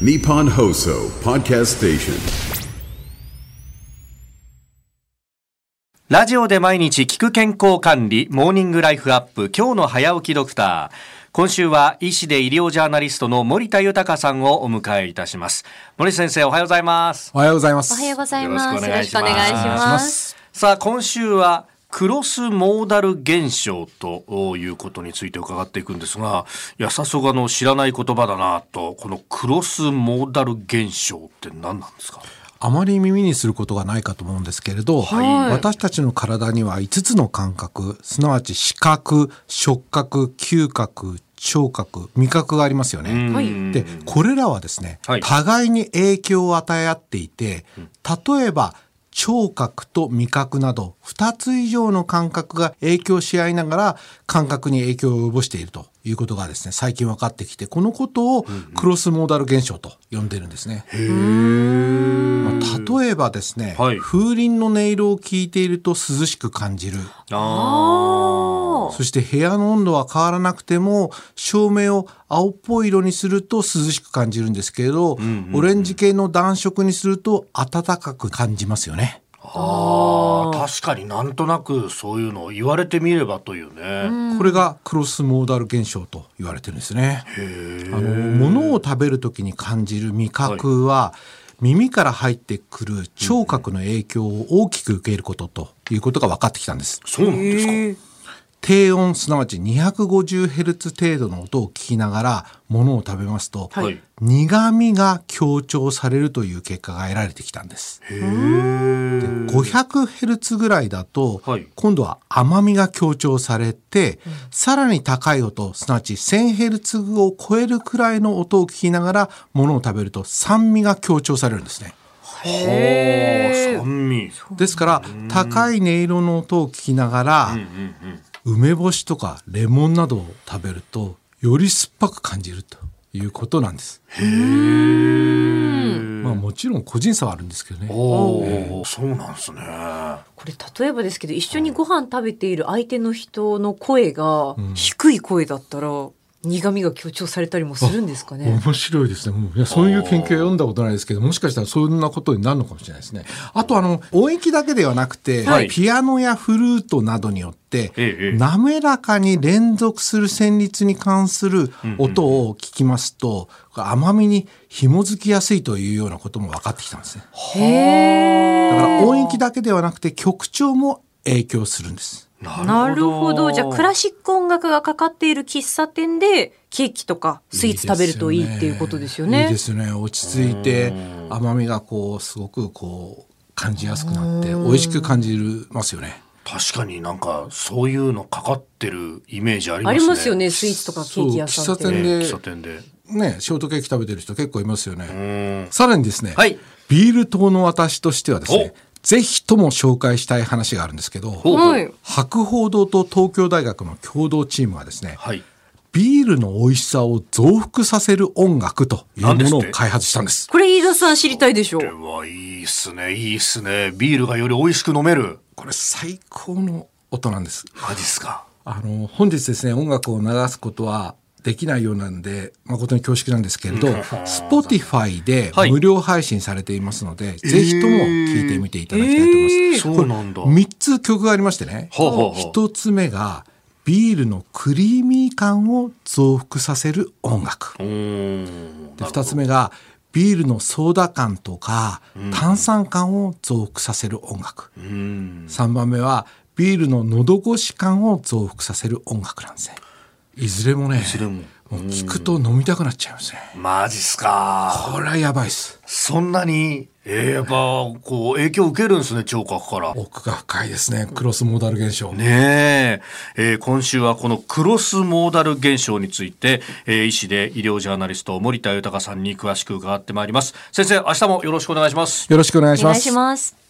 Nippon Hoso Podcast Station. ラジオで毎日聞く健康管理、モーニングライフアップ、今日の早起きドクター。今週は医師で医療ジャーナリストの森田豊さんをお迎えいたします。森先生、おはようございます。おはようございます。おはようございます。よろしくお願いしますよろしくお願いします。さあ、今週は、クロスモーダル現象ということについて伺っていくんですが、いや、早速あの、知らない言葉だなと、このクロスモーダル現象って何なんですか？あまり耳にすることがないかと思うんですけれど、はい。私たちの体には5つの感覚、すなわち視覚、触覚、嗅覚、聴覚、味覚がありますよね。はい。で、これらはですね、はい。互いに影響を与え合っていて、例えば、聴覚と味覚など2つ以上の感覚が影響し合いながら感覚に影響を及ぼしているということがですね最近分かってきてこのことをクロスモーダル現象と呼んでるんですね。まあ例えばですね、はい。風鈴の音色を聞いていると涼しく感じる。あそして部屋の温度は変わらなくても照明を青っぽい色にすると涼しく感じるんですけれど、オレンジ系の暖色にすると暖かく感じますよね。あー確かになんとなくそういうのを言われてみればというね。これがクロスモーダル現象と言われてるんですね。あの物を食べる時に感じる味覚は、耳から入ってくる聴覚の影響を大きく受けることということが分かってきたんです。そうなんですか？低音すなわち 250Hz 程度の音を聞きながら物を食べますと、はい苦味が強調されるという結果が得られてきたんです。で 500Hz ぐらいだと、はい今度は甘みが強調されて、さらに高い音すなわち 1000Hz を超えるくらいの音を聞きながら物を食べると酸味が強調されるんですね。へ酸味。ですから高い音色の音を聞きながら、梅干しとかレモンなどを食べるとより酸っぱく感じるということなんです。まあもちろん個人差はあるんですけどね。おお、そうなんですね。これ例えばですけど一緒にご飯食べている相手の人の声が低い声だったら苦味が強調されたりもするんですかね。面白いですね。もういやそういう研究は読んだことないですけど、もしかしたらそんなことになるのかもしれないですね。あとあの音域だけではなくて、はいピアノやフルートなどによって、ええ滑らかに連続する旋律に関する音を聞きますと、甘みに紐づきやすいというようなことも分かってきたんですね。へだから音域だけではなくて曲調も影響するんです。ーなるほど。じゃあクラシック音楽がかかっている喫茶店でケーキとかスイーツ食べるといいっていうことですよね。いいですね。落ち着いて甘みがこうすごくこう感じやすくなって美味しく感じますよね。確かになんかそういうのかかってるイメージありますあね。りますよね。スイーツとかケーキ屋さんって。そう喫茶店でええ喫茶店で。ね、ショートケーキ食べてる人結構いますよね。うん。さらにですね、はいビール党の私としてはですね、ぜひとも紹介したい話があるんですけど、はい。博報堂と東京大学の共同チームはですね、はい。ビールの美味しさを増幅させる音楽というも何ですってのを開発したんです。これ飯田さん知りたいでしょ？これはいいっすね、いいっすね。ビールがより美味しく飲める。これ最高の音なんです。マジっすか。あの本日ですね音楽を流すことはできないようなんで誠に恐縮なんですけれど、Spotify ではい無料配信されていますので、ぜひとも聞いてみていただきたいと思います。そうなんだ。3つ曲がありましてね、ほうほうほう1つ目がビールのクリーミー感を増幅させる音楽。で2つ目がビールのソーダ感とか炭酸感を増幅させる音楽。うん。3番目はビールの喉越し感を増幅させる音楽なんですね。いずれもね、ずれももう聞くと飲みたくなっちゃいますね。マジっすか。これはやばいっす。そんなに、えー、やっぱ、こう、影響受けるんですね、聴覚から。奥が深いですね。クロスモーダル現象。ねええー今週はこのクロスモーダル現象について、えー医師で医療ジャーナリスト森田豊さんに詳しく伺ってまいります先生明日もよろしくお願いしますよろしくお願いしお願います。します。